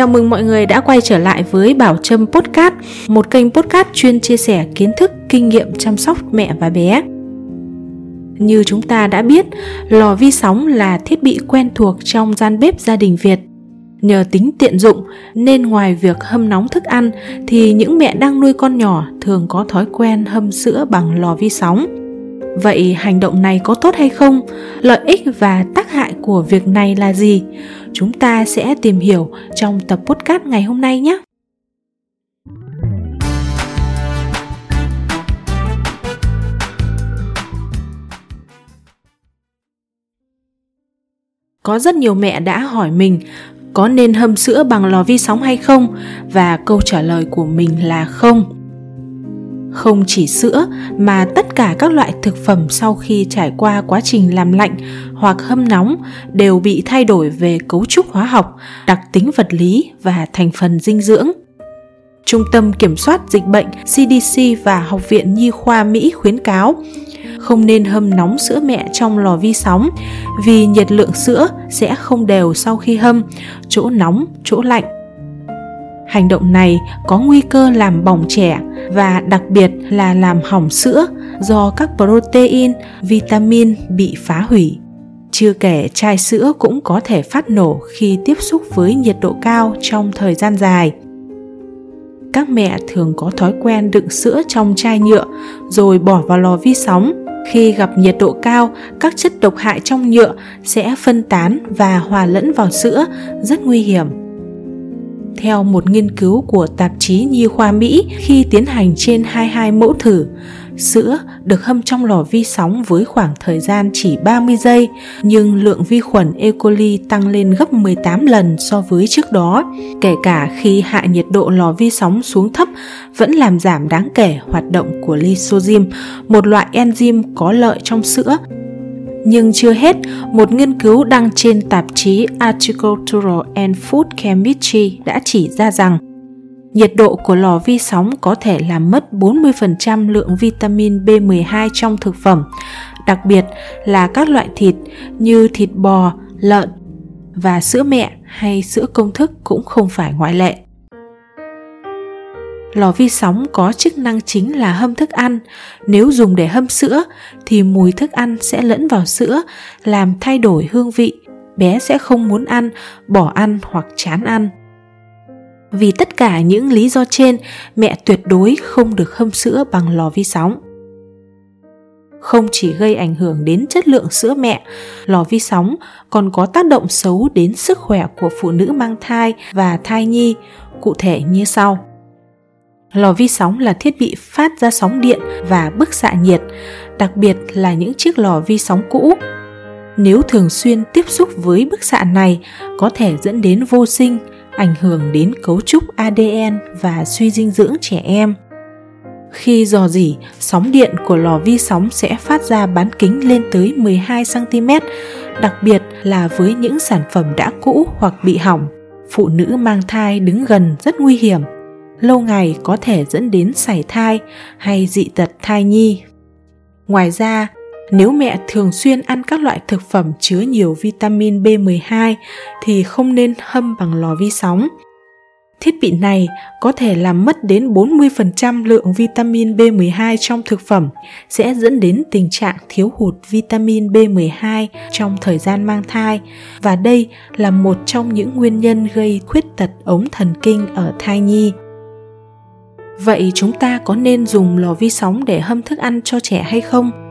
Chào mừng mọi người đã quay trở lại với Bảo Trâm Podcast, một kênh podcast chuyên chia sẻ kiến thức, kinh nghiệm chăm sóc mẹ và bé. Như chúng ta đã biết, lò vi sóng là thiết bị quen thuộc trong gian bếp gia đình Việt. Nhờ tính tiện dụng nên ngoài việc hâm nóng thức ăn thì những mẹ đang nuôi con nhỏ thường có thói quen hâm sữa bằng lò vi sóng. Vậy hành động này có tốt hay không? Lợi ích và tác hại của việc này là gì? Chúng ta sẽ tìm hiểu trong tập podcast ngày hôm nay nhé. Có rất nhiều mẹ đã hỏi mình, có nên hâm sữa bằng lò vi sóng hay không và câu trả lời của mình là không không chỉ sữa, mà tất cả các loại thực phẩm sau khi trải qua quá trình làm lạnh hoặc hâm nóng đều bị thay đổi về cấu trúc hóa học, đặc tính vật lý và thành phần dinh dưỡng. Trung tâm kiểm soát dịch bệnh cdc và học viện nhi khoa mỹ khuyến cáo không nên hâm nóng sữa mẹ trong lò vi sóng vì nhiệt lượng sữa sẽ không đều sau khi hâm, chỗ nóng, chỗ lạnh. Hành động này có nguy cơ làm bỏng trẻ và đặc biệt là làm hỏng sữa do các protein vitamin bị phá hủy. Chưa kể chai sữa cũng có thể phát nổ khi tiếp xúc với nhiệt độ cao trong thời gian dài. Các mẹ thường có thói quen đựng sữa trong chai nhựa rồi bỏ vào lò vi sóng. Khi gặp nhiệt độ cao các chất độc hại trong nhựa sẽ phân tán và hòa lẫn vào sữa rất nguy hiểm. Theo một nghiên cứu của tạp chí Nhi khoa Mỹ khi tiến hành trên 22 mẫu thử, sữa được hâm trong lò vi sóng với khoảng thời gian chỉ 30 giây, nhưng lượng vi khuẩn E. coli tăng lên gấp 18 lần so với trước đó. Kể cả khi hạ nhiệt độ lò vi sóng xuống thấp vẫn làm giảm đáng kể hoạt động của lysozyme, một loại enzyme có lợi trong sữa nhưng chưa hết, một nghiên cứu đăng trên tạp chí Agricultural and Food Chemistry đã chỉ ra rằng nhiệt độ của lò vi sóng có thể làm mất 40% lượng vitamin B12 trong thực phẩm, đặc biệt là các loại thịt như thịt bò, lợn và sữa mẹ hay sữa công thức cũng không phải ngoại lệ. Lò vi sóng có chức năng chính là hâm thức ăn. Nếu dùng để hâm sữa thì mùi thức ăn sẽ lẫn vào sữa, làm thay đổi hương vị. Bé sẽ không muốn ăn, bỏ ăn hoặc chán ăn. Vì tất cả những lý do trên, mẹ tuyệt đối không được hâm sữa bằng lò vi sóng. Không chỉ gây ảnh hưởng đến chất lượng sữa mẹ, lò vi sóng còn có tác động xấu đến sức khỏe của phụ nữ mang thai và thai nhi, cụ thể như sau Lò vi sóng là thiết bị phát ra sóng điện và bức xạ nhiệt, đặc biệt là những chiếc lò vi sóng cũ. Nếu thường xuyên tiếp xúc với bức xạ này có thể dẫn đến vô sinh, ảnh hưởng đến cấu trúc ADN và suy dinh dưỡng trẻ em. Khi dò dỉ, sóng điện của lò vi sóng sẽ phát ra bán kính lên tới 12 cm, đặc biệt là với những sản phẩm đã cũ hoặc bị hỏng. Phụ nữ mang thai đứng gần rất nguy hiểm lâu ngày có thể dẫn đến sảy thai hay dị tật thai nhi. Ngoài ra, nếu mẹ thường xuyên ăn các loại thực phẩm chứa nhiều vitamin B12 thì không nên hâm bằng lò vi sóng. Thiết bị này có thể làm mất đến 40% lượng vitamin B12 trong thực phẩm, sẽ dẫn đến tình trạng thiếu hụt vitamin B12 trong thời gian mang thai và đây là một trong những nguyên nhân gây khuyết tật ống thần kinh ở thai nhi. Vậy chúng ta có nên dùng lò vi sóng để hâm thức ăn cho trẻ hay không?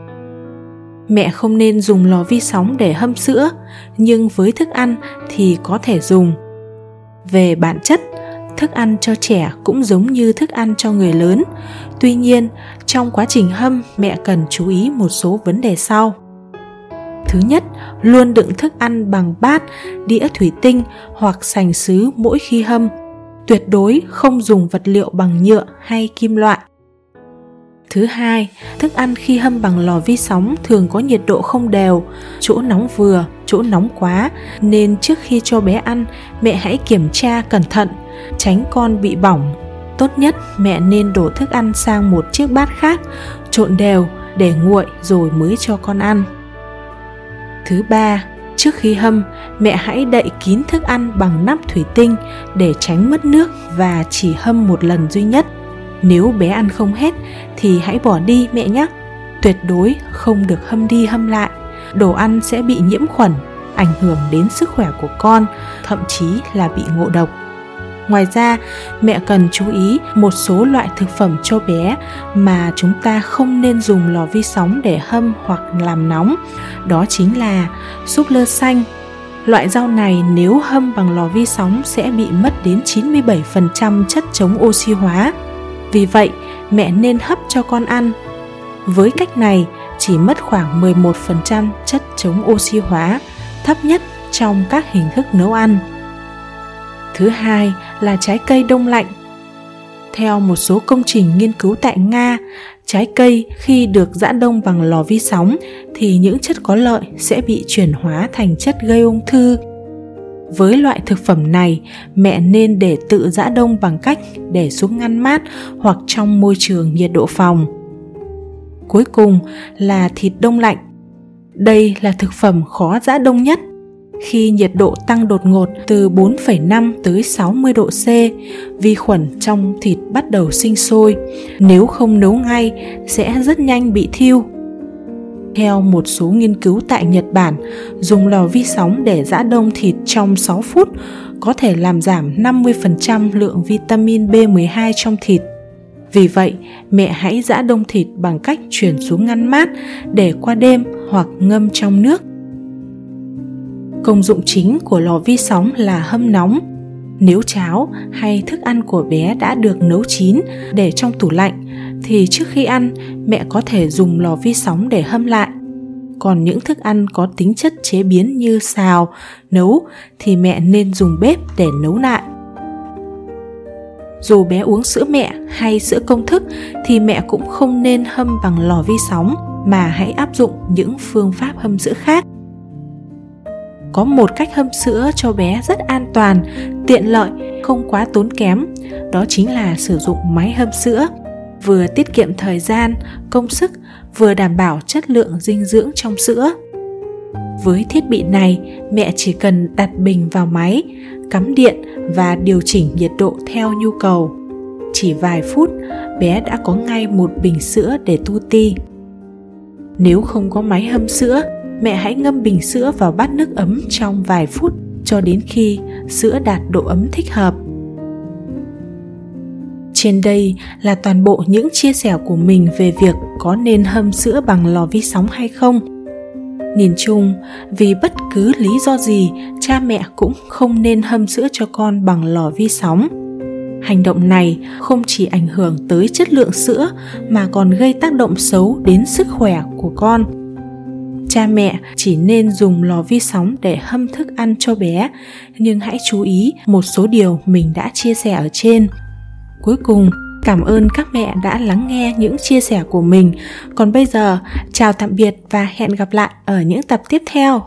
Mẹ không nên dùng lò vi sóng để hâm sữa, nhưng với thức ăn thì có thể dùng. Về bản chất, thức ăn cho trẻ cũng giống như thức ăn cho người lớn. Tuy nhiên, trong quá trình hâm, mẹ cần chú ý một số vấn đề sau. Thứ nhất, luôn đựng thức ăn bằng bát, đĩa thủy tinh hoặc sành sứ mỗi khi hâm tuyệt đối không dùng vật liệu bằng nhựa hay kim loại. Thứ hai, thức ăn khi hâm bằng lò vi sóng thường có nhiệt độ không đều, chỗ nóng vừa, chỗ nóng quá, nên trước khi cho bé ăn, mẹ hãy kiểm tra cẩn thận, tránh con bị bỏng. Tốt nhất mẹ nên đổ thức ăn sang một chiếc bát khác, trộn đều để nguội rồi mới cho con ăn. Thứ ba, Trước khi hâm, mẹ hãy đậy kín thức ăn bằng nắp thủy tinh để tránh mất nước và chỉ hâm một lần duy nhất. Nếu bé ăn không hết thì hãy bỏ đi mẹ nhé. Tuyệt đối không được hâm đi hâm lại. Đồ ăn sẽ bị nhiễm khuẩn, ảnh hưởng đến sức khỏe của con, thậm chí là bị ngộ độc. Ngoài ra, mẹ cần chú ý một số loại thực phẩm cho bé mà chúng ta không nên dùng lò vi sóng để hâm hoặc làm nóng. Đó chính là súp lơ xanh. Loại rau này nếu hâm bằng lò vi sóng sẽ bị mất đến 97% chất chống oxy hóa. Vì vậy, mẹ nên hấp cho con ăn. Với cách này, chỉ mất khoảng 11% chất chống oxy hóa, thấp nhất trong các hình thức nấu ăn. Thứ hai là trái cây đông lạnh. Theo một số công trình nghiên cứu tại Nga, trái cây khi được giã đông bằng lò vi sóng thì những chất có lợi sẽ bị chuyển hóa thành chất gây ung thư. Với loại thực phẩm này, mẹ nên để tự giã đông bằng cách để xuống ngăn mát hoặc trong môi trường nhiệt độ phòng. Cuối cùng là thịt đông lạnh. Đây là thực phẩm khó giã đông nhất khi nhiệt độ tăng đột ngột từ 4,5 tới 60 độ C, vi khuẩn trong thịt bắt đầu sinh sôi. Nếu không nấu ngay sẽ rất nhanh bị thiêu. Theo một số nghiên cứu tại Nhật Bản, dùng lò vi sóng để giã đông thịt trong 6 phút có thể làm giảm 50% lượng vitamin B12 trong thịt. Vì vậy, mẹ hãy giã đông thịt bằng cách chuyển xuống ngăn mát để qua đêm hoặc ngâm trong nước Công dụng chính của lò vi sóng là hâm nóng. Nếu cháo hay thức ăn của bé đã được nấu chín để trong tủ lạnh thì trước khi ăn mẹ có thể dùng lò vi sóng để hâm lại. Còn những thức ăn có tính chất chế biến như xào, nấu thì mẹ nên dùng bếp để nấu lại. Dù bé uống sữa mẹ hay sữa công thức thì mẹ cũng không nên hâm bằng lò vi sóng mà hãy áp dụng những phương pháp hâm sữa khác có một cách hâm sữa cho bé rất an toàn tiện lợi không quá tốn kém đó chính là sử dụng máy hâm sữa vừa tiết kiệm thời gian, công sức, vừa đảm bảo chất lượng dinh dưỡng trong sữa. Với thiết bị này, mẹ chỉ cần đặt bình vào máy, cắm điện và điều chỉnh nhiệt độ theo nhu cầu. Chỉ vài phút, bé đã có ngay một bình sữa để tu ti. Nếu không có máy hâm sữa, mẹ hãy ngâm bình sữa vào bát nước ấm trong vài phút cho đến khi sữa đạt độ ấm thích hợp trên đây là toàn bộ những chia sẻ của mình về việc có nên hâm sữa bằng lò vi sóng hay không. Nhìn chung, vì bất cứ lý do gì, cha mẹ cũng không nên hâm sữa cho con bằng lò vi sóng. Hành động này không chỉ ảnh hưởng tới chất lượng sữa mà còn gây tác động xấu đến sức khỏe của con. Cha mẹ chỉ nên dùng lò vi sóng để hâm thức ăn cho bé, nhưng hãy chú ý một số điều mình đã chia sẻ ở trên cuối cùng, cảm ơn các mẹ đã lắng nghe những chia sẻ của mình. Còn bây giờ, chào tạm biệt và hẹn gặp lại ở những tập tiếp theo.